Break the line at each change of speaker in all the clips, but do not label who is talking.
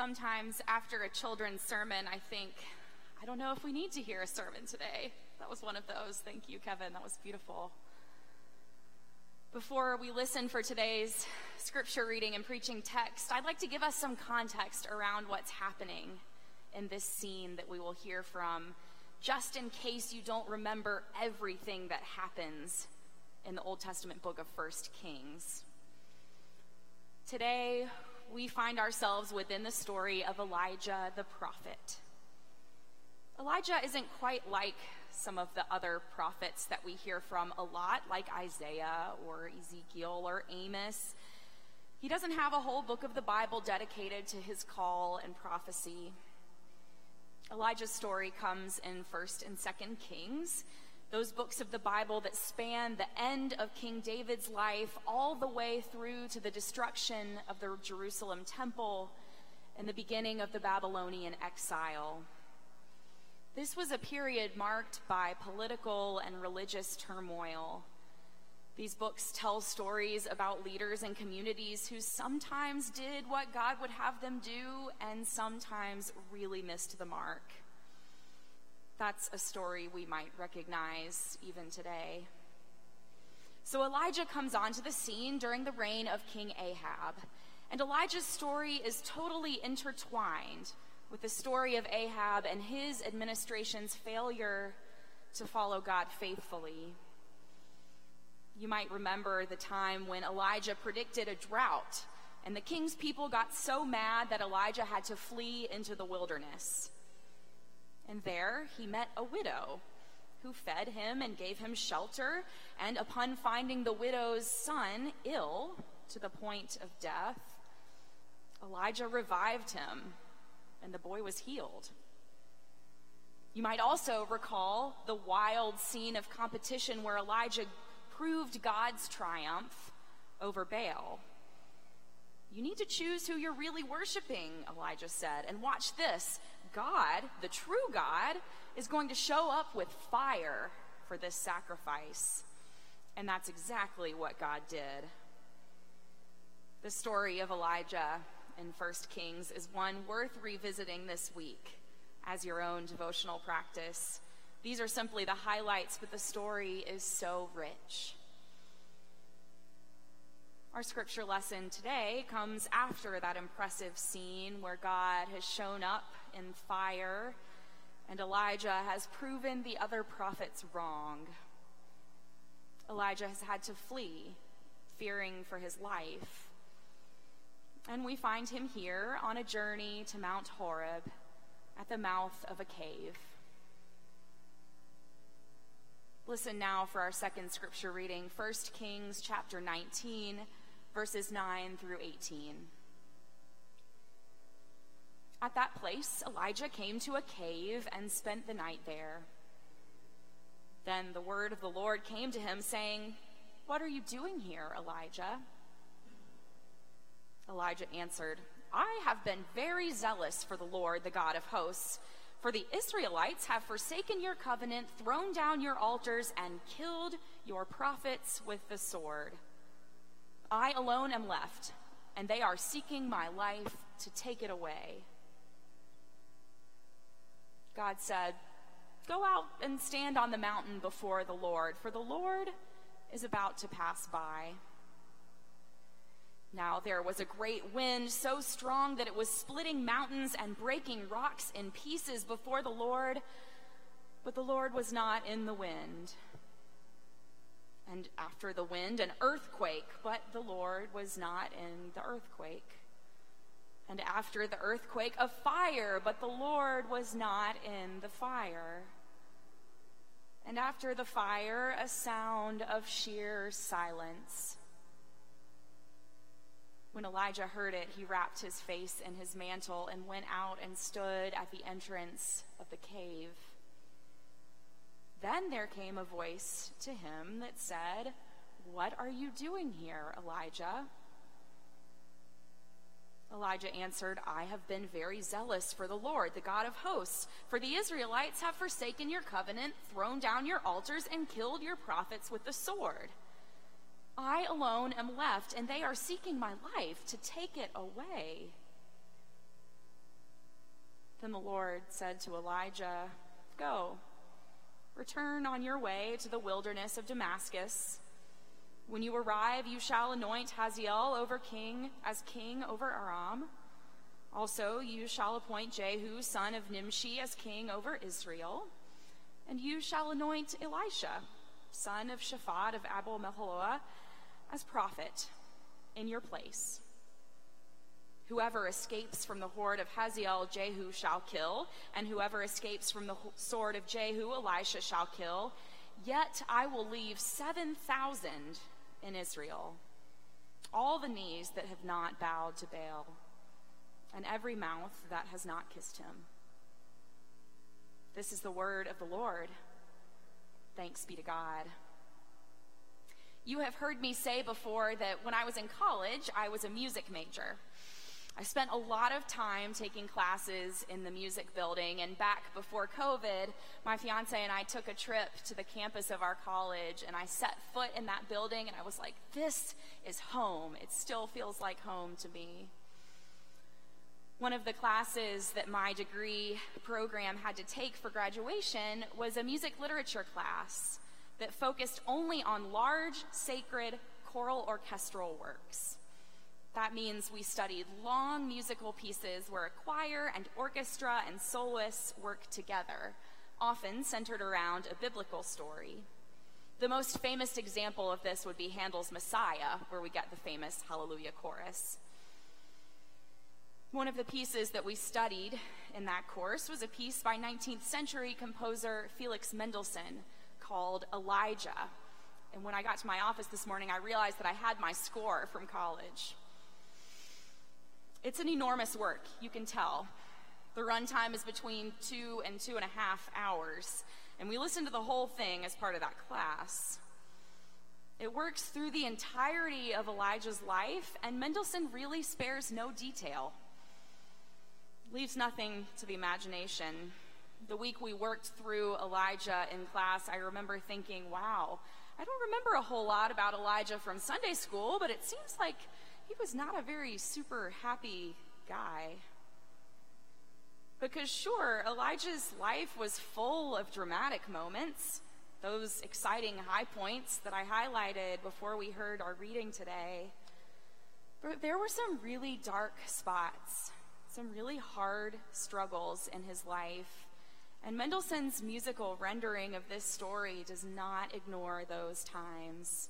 Sometimes after a children's sermon, I think, I don't know if we need to hear a sermon today. That was one of those. Thank you, Kevin. That was beautiful. Before we listen for today's scripture reading and preaching text, I'd like to give us some context around what's happening in this scene that we will hear from, just in case you don't remember everything that happens in the Old Testament book of First Kings. Today, we find ourselves within the story of Elijah the prophet. Elijah isn't quite like some of the other prophets that we hear from a lot, like Isaiah or Ezekiel or Amos. He doesn't have a whole book of the Bible dedicated to his call and prophecy. Elijah's story comes in 1st and 2nd Kings, those books of the Bible that span the end of King David's life all the way through to the destruction of the Jerusalem temple and the beginning of the Babylonian exile. This was a period marked by political and religious turmoil. These books tell stories about leaders and communities who sometimes did what God would have them do and sometimes really missed the mark. That's a story we might recognize even today. So Elijah comes onto the scene during the reign of King Ahab, and Elijah's story is totally intertwined with the story of Ahab and his administration's failure to follow God faithfully. You might remember the time when Elijah predicted a drought, and the king's people got so mad that Elijah had to flee into the wilderness. And there he met a widow who fed him and gave him shelter, and upon finding the widow's son ill to the point of death, Elijah revived him and the boy was healed. You might also recall the wild scene of competition where Elijah proved God's triumph over Baal. You need to choose who you're really worshiping, Elijah said. And watch this God, the true God, is going to show up with fire for this sacrifice. And that's exactly what God did. The story of Elijah in 1 Kings is one worth revisiting this week as your own devotional practice. These are simply the highlights, but the story is so rich. Our scripture lesson today comes after that impressive scene where God has shown up in fire and Elijah has proven the other prophets wrong. Elijah has had to flee, fearing for his life. And we find him here on a journey to Mount Horeb at the mouth of a cave. Listen now for our second scripture reading, 1 Kings chapter 19, verses 9 through 18. At that place, Elijah came to a cave and spent the night there. Then the word of the Lord came to him, saying, What are you doing here, Elijah? Elijah answered, I have been very zealous for the Lord, the God of hosts. For the Israelites have forsaken your covenant, thrown down your altars, and killed your prophets with the sword. I alone am left, and they are seeking my life to take it away. God said, Go out and stand on the mountain before the Lord, for the Lord is about to pass by. Now there was a great wind, so strong that it was splitting mountains and breaking rocks in pieces before the Lord, but the Lord was not in the wind. And after the wind, an earthquake, but the Lord was not in the earthquake. And after the earthquake, a fire, but the Lord was not in the fire. And after the fire, a sound of sheer silence. When Elijah heard it, he wrapped his face in his mantle and went out and stood at the entrance of the cave. Then there came a voice to him that said, What are you doing here, Elijah? Elijah answered, I have been very zealous for the Lord, the God of hosts. For the Israelites have forsaken your covenant, thrown down your altars, and killed your prophets with the sword. I alone am left, and they are seeking my life to take it away. Then the Lord said to Elijah, Go, return on your way to the wilderness of Damascus. When you arrive, you shall anoint Hazael over king as king over Aram. Also, you shall appoint Jehu, son of Nimshi, as king over Israel. And you shall anoint Elisha, son of Shaphat of Abel Meholah, as prophet in your place. Whoever escapes from the horde of Hazael, Jehu shall kill, and whoever escapes from the sword of Jehu, Elisha shall kill. Yet I will leave 7,000 in Israel, all the knees that have not bowed to Baal, and every mouth that has not kissed him. This is the word of the Lord. Thanks be to God. You have heard me say before that when I was in college, I was a music major. I spent a lot of time taking classes in the music building, and back before COVID, my fiance and I took a trip to the campus of our college, and I set foot in that building, and I was like, this is home. It still feels like home to me. One of the classes that my degree program had to take for graduation was a music literature class that focused only on large, sacred, choral orchestral works. That means we studied long musical pieces where a choir and orchestra and soloists work together, often centered around a biblical story. The most famous example of this would be Handel's Messiah, where we get the famous Hallelujah chorus. One of the pieces that we studied in that course was a piece by 19th century composer Felix Mendelssohn called Elijah. And when I got to my office this morning, I realized that I had my score from college. It's an enormous work, you can tell. The runtime is between two and two and a half hours, and we listened to the whole thing as part of that class. It works through the entirety of Elijah's life, and Mendelssohn really spares no detail. Leaves nothing to the imagination. The week we worked through Elijah in class, I remember thinking, wow, I don't remember a whole lot about Elijah from Sunday school, but it seems like he was not a very super happy guy. Because, sure, Elijah's life was full of dramatic moments, those exciting high points that I highlighted before we heard our reading today. But there were some really dark spots, some really hard struggles in his life. And Mendelssohn's musical rendering of this story does not ignore those times.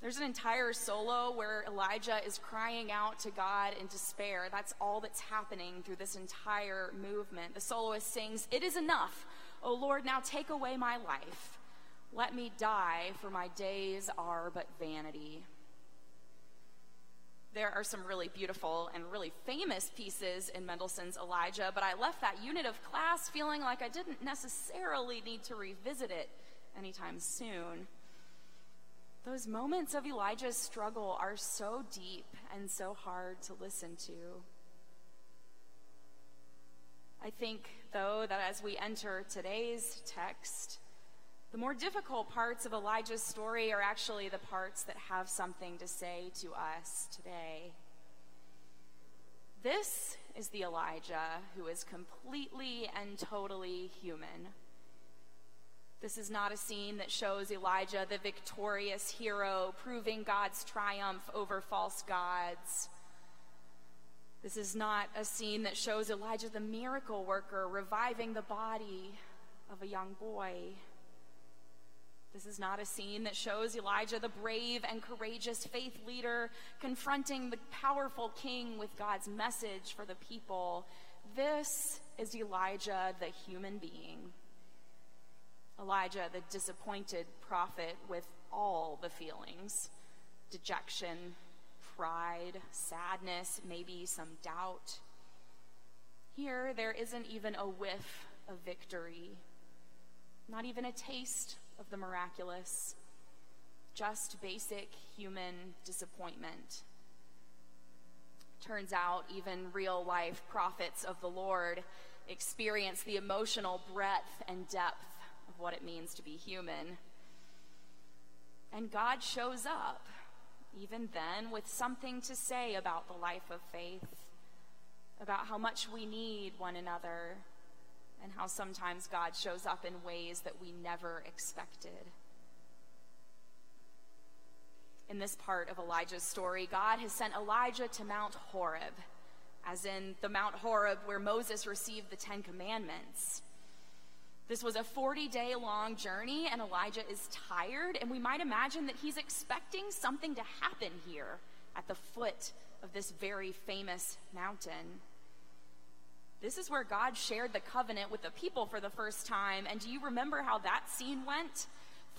There's an entire solo where Elijah is crying out to God in despair. That's all that's happening through this entire movement. The soloist sings, It is enough. O Lord, now take away my life. Let me die, for my days are but vanity. There are some really beautiful and really famous pieces in Mendelssohn's Elijah, but I left that unit of class feeling like I didn't necessarily need to revisit it anytime soon. Those moments of Elijah's struggle are so deep and so hard to listen to. I think, though, that as we enter today's text, the more difficult parts of Elijah's story are actually the parts that have something to say to us today. This is the Elijah who is completely and totally human this is not a scene that shows Elijah, the victorious hero, proving God's triumph over false gods. This is not a scene that shows Elijah, the miracle worker, reviving the body of a young boy. This is not a scene that shows Elijah, the brave and courageous faith leader, confronting the powerful king with God's message for the people. This is Elijah, the human being. Elijah, the disappointed prophet, with all the feelings dejection, pride, sadness, maybe some doubt. Here, there isn't even a whiff of victory, not even a taste of the miraculous, just basic human disappointment. Turns out, even real life prophets of the Lord experience the emotional breadth and depth what it means to be human. And God shows up, even then, with something to say about the life of faith, about how much we need one another and how sometimes God shows up in ways that we never expected. In this part of Elijah's story, God has sent Elijah to Mount Horeb, as in the Mount Horeb where Moses received the Ten Commandments. This was a 40 day long journey, and Elijah is tired, and we might imagine that he's expecting something to happen here at the foot of this very famous mountain. This is where God shared the covenant with the people for the first time. And do you remember how that scene went?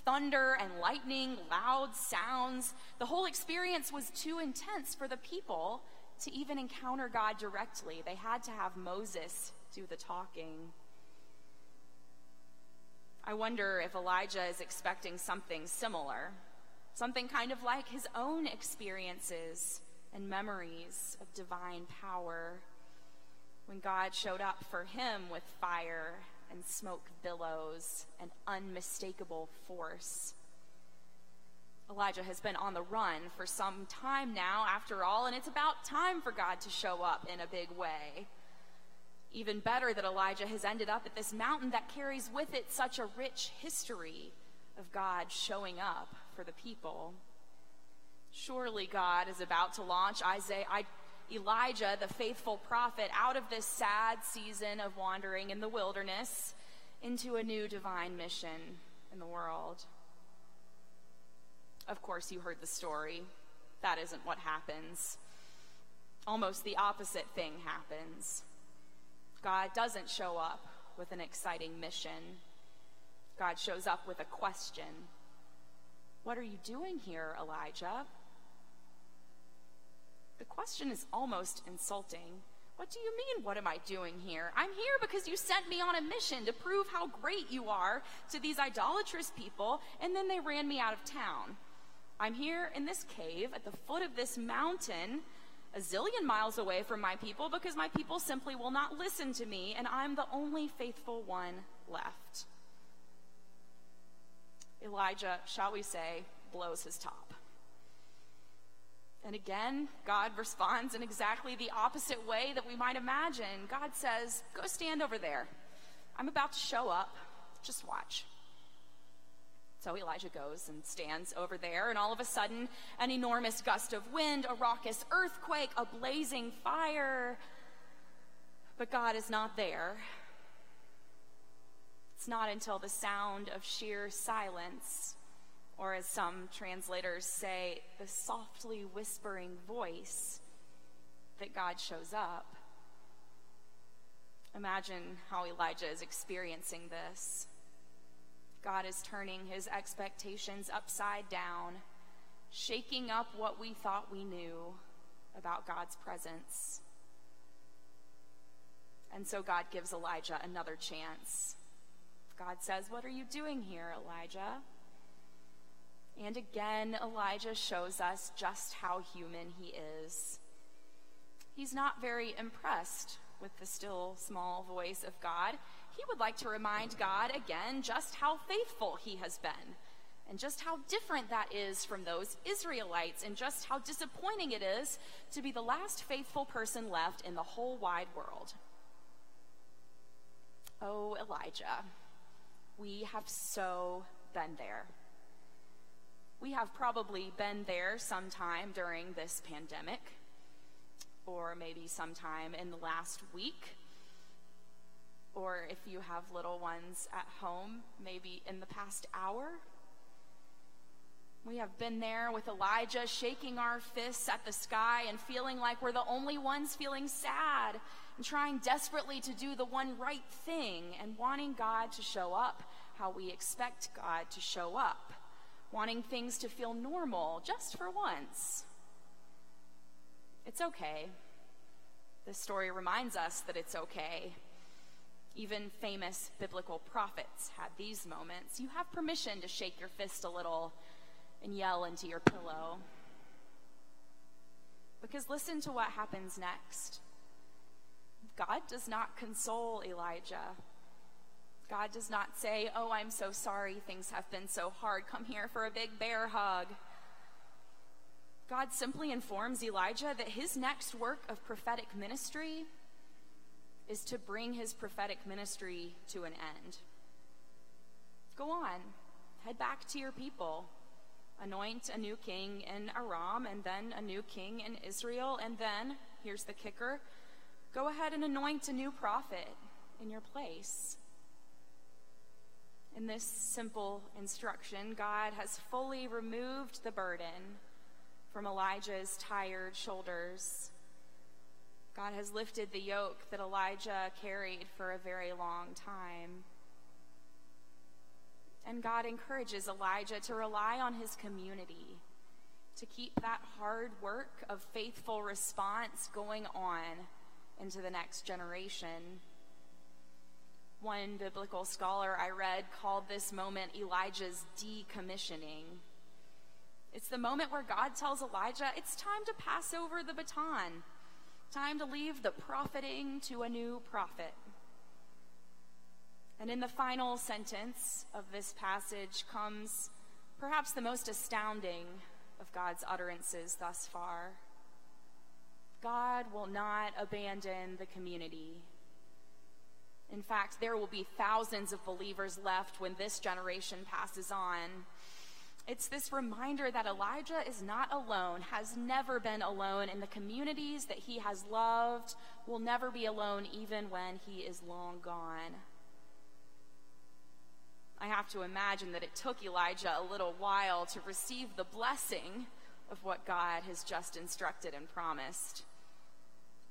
Thunder and lightning, loud sounds. The whole experience was too intense for the people to even encounter God directly. They had to have Moses do the talking. I wonder if Elijah is expecting something similar, something kind of like his own experiences and memories of divine power when God showed up for him with fire and smoke billows and unmistakable force. Elijah has been on the run for some time now, after all, and it's about time for God to show up in a big way. Even better that Elijah has ended up at this mountain that carries with it such a rich history of God showing up for the people. Surely God is about to launch Isaiah, Elijah, the faithful prophet, out of this sad season of wandering in the wilderness into a new divine mission in the world. Of course, you heard the story. That isn't what happens. Almost the opposite thing happens. God doesn't show up with an exciting mission. God shows up with a question What are you doing here, Elijah? The question is almost insulting. What do you mean, what am I doing here? I'm here because you sent me on a mission to prove how great you are to these idolatrous people, and then they ran me out of town. I'm here in this cave at the foot of this mountain, a zillion miles away from my people, because my people simply will not listen to me, and I'm the only faithful one left. Elijah, shall we say, blows his top. And again, God responds in exactly the opposite way that we might imagine. God says, Go stand over there. I'm about to show up. Just watch. So Elijah goes and stands over there, and all of a sudden, an enormous gust of wind, a raucous earthquake, a blazing fire. But God is not there. It's not until the sound of sheer silence or as some translators say, the softly whispering voice that God shows up. Imagine how Elijah is experiencing this. God is turning his expectations upside down, shaking up what we thought we knew about God's presence. And so God gives Elijah another chance. God says, What are you doing here, Elijah? And again, Elijah shows us just how human he is. He's not very impressed with the still small voice of God. He would like to remind God again just how faithful he has been, and just how different that is from those Israelites, and just how disappointing it is to be the last faithful person left in the whole wide world. Oh, Elijah, we have so been there. We have probably been there sometime during this pandemic, or maybe sometime in the last week, or if you have little ones at home, maybe in the past hour. We have been there with Elijah shaking our fists at the sky and feeling like we're the only ones feeling sad and trying desperately to do the one right thing and wanting God to show up how we expect God to show up wanting things to feel normal just for once. It's okay. This story reminds us that it's okay. Even famous biblical prophets had these moments. You have permission to shake your fist a little and yell into your pillow. Because listen to what happens next. God does not console Elijah. God does not say, Oh, I'm so sorry, things have been so hard. Come here for a big bear hug. God simply informs Elijah that his next work of prophetic ministry is to bring his prophetic ministry to an end. Go on, head back to your people. Anoint a new king in Aram, and then a new king in Israel, and then, here's the kicker, go ahead and anoint a new prophet in your place. In this simple instruction, God has fully removed the burden from Elijah's tired shoulders. God has lifted the yoke that Elijah carried for a very long time. And God encourages Elijah to rely on his community to keep that hard work of faithful response going on into the next generation. One biblical scholar I read called this moment Elijah's decommissioning. It's the moment where God tells Elijah, it's time to pass over the baton, time to leave the profiting to a new prophet. And in the final sentence of this passage comes perhaps the most astounding of God's utterances thus far. God will not abandon the community. In fact, there will be thousands of believers left when this generation passes on. It's this reminder that Elijah is not alone, has never been alone in the communities that he has loved, will never be alone even when he is long gone. I have to imagine that it took Elijah a little while to receive the blessing of what God has just instructed and promised.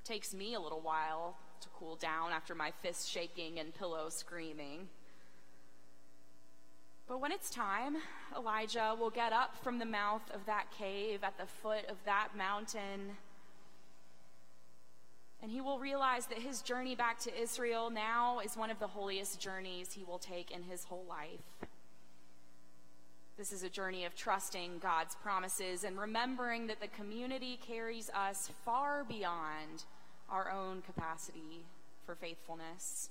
It takes me a little while to cool down after my fists shaking and pillow screaming. But when it's time, Elijah will get up from the mouth of that cave at the foot of that mountain. And he will realize that his journey back to Israel now is one of the holiest journeys he will take in his whole life. This is a journey of trusting God's promises and remembering that the community carries us far beyond our own capacity for faithfulness.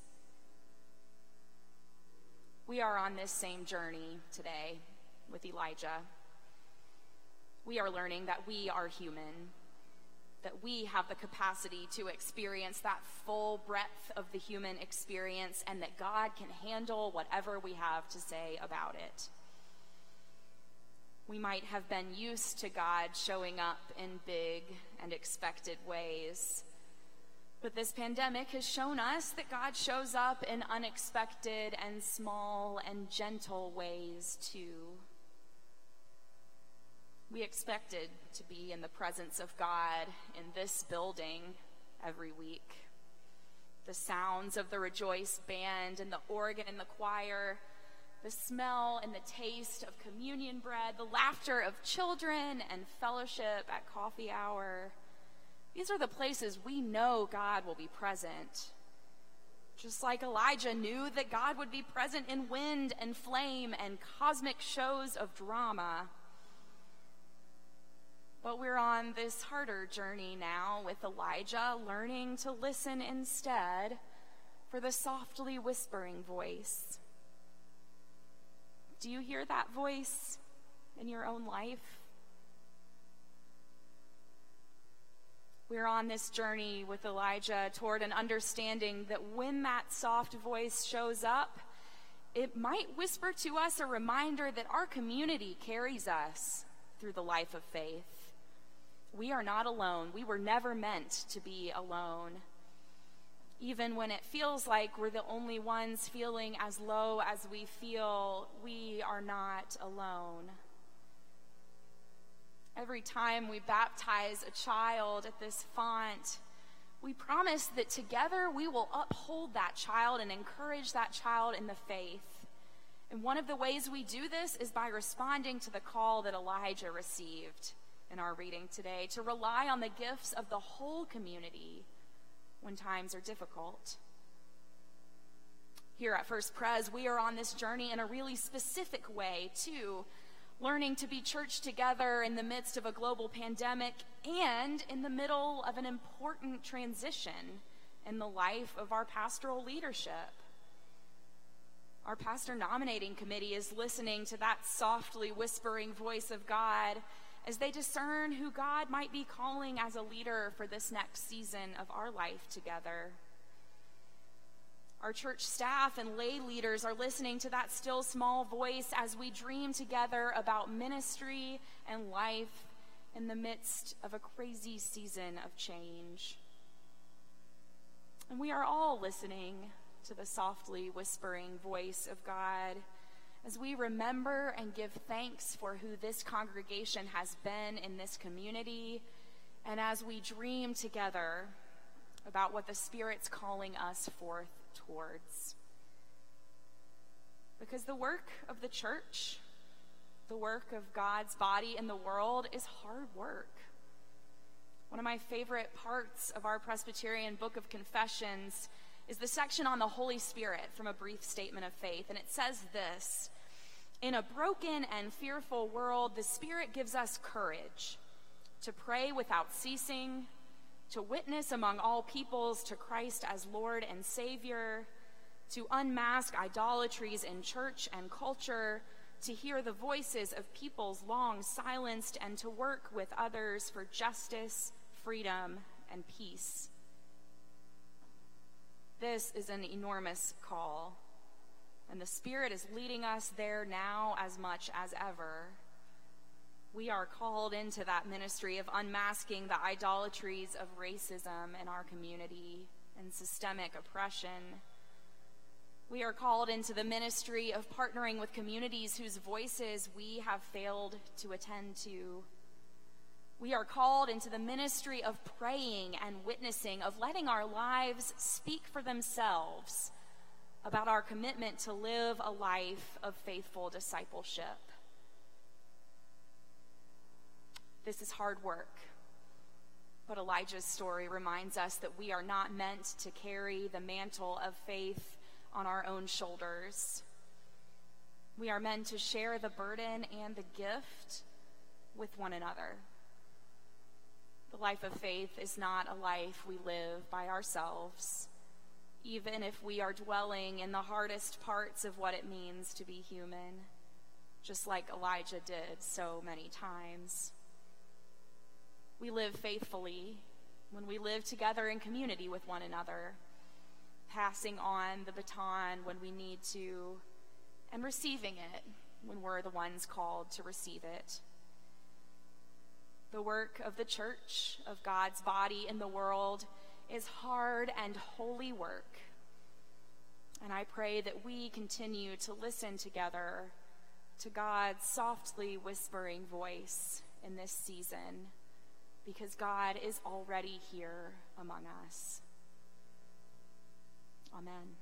We are on this same journey today with Elijah. We are learning that we are human, that we have the capacity to experience that full breadth of the human experience, and that God can handle whatever we have to say about it. We might have been used to God showing up in big and expected ways. But this pandemic has shown us that God shows up in unexpected and small and gentle ways too. We expected to be in the presence of God in this building every week. The sounds of the Rejoice band and the organ and the choir, the smell and the taste of communion bread, the laughter of children and fellowship at coffee hour these are the places we know God will be present. Just like Elijah knew that God would be present in wind and flame and cosmic shows of drama. But we're on this harder journey now with Elijah, learning to listen instead for the softly whispering voice. Do you hear that voice in your own life? We're on this journey with Elijah toward an understanding that when that soft voice shows up, it might whisper to us a reminder that our community carries us through the life of faith. We are not alone. We were never meant to be alone. Even when it feels like we're the only ones feeling as low as we feel, we are not alone. Every time we baptize a child at this font, we promise that together we will uphold that child and encourage that child in the faith. And one of the ways we do this is by responding to the call that Elijah received in our reading today to rely on the gifts of the whole community when times are difficult. Here at First Pres, we are on this journey in a really specific way, too, learning to be church together in the midst of a global pandemic and in the middle of an important transition in the life of our pastoral leadership. Our pastor nominating committee is listening to that softly whispering voice of God as they discern who God might be calling as a leader for this next season of our life together. Our church staff and lay leaders are listening to that still small voice as we dream together about ministry and life in the midst of a crazy season of change. And we are all listening to the softly whispering voice of God as we remember and give thanks for who this congregation has been in this community, and as we dream together about what the Spirit's calling us forth towards. Because the work of the church, the work of God's body in the world, is hard work. One of my favorite parts of our Presbyterian Book of Confessions is the section on the Holy Spirit from a brief statement of faith. And it says this In a broken and fearful world, the Spirit gives us courage to pray without ceasing, to witness among all peoples to Christ as Lord and Savior, to unmask idolatries in church and culture, to hear the voices of peoples long silenced, and to work with others for justice, freedom, and peace. This is an enormous call, and the Spirit is leading us there now as much as ever. We are called into that ministry of unmasking the idolatries of racism in our community and systemic oppression. We are called into the ministry of partnering with communities whose voices we have failed to attend to. We are called into the ministry of praying and witnessing, of letting our lives speak for themselves about our commitment to live a life of faithful discipleship. This is hard work. But Elijah's story reminds us that we are not meant to carry the mantle of faith on our own shoulders. We are meant to share the burden and the gift with one another. The life of faith is not a life we live by ourselves, even if we are dwelling in the hardest parts of what it means to be human, just like Elijah did so many times. We live faithfully when we live together in community with one another, passing on the baton when we need to, and receiving it when we're the ones called to receive it. The work of the church, of God's body in the world, is hard and holy work. And I pray that we continue to listen together to God's softly whispering voice in this season, because God is already here among us. Amen.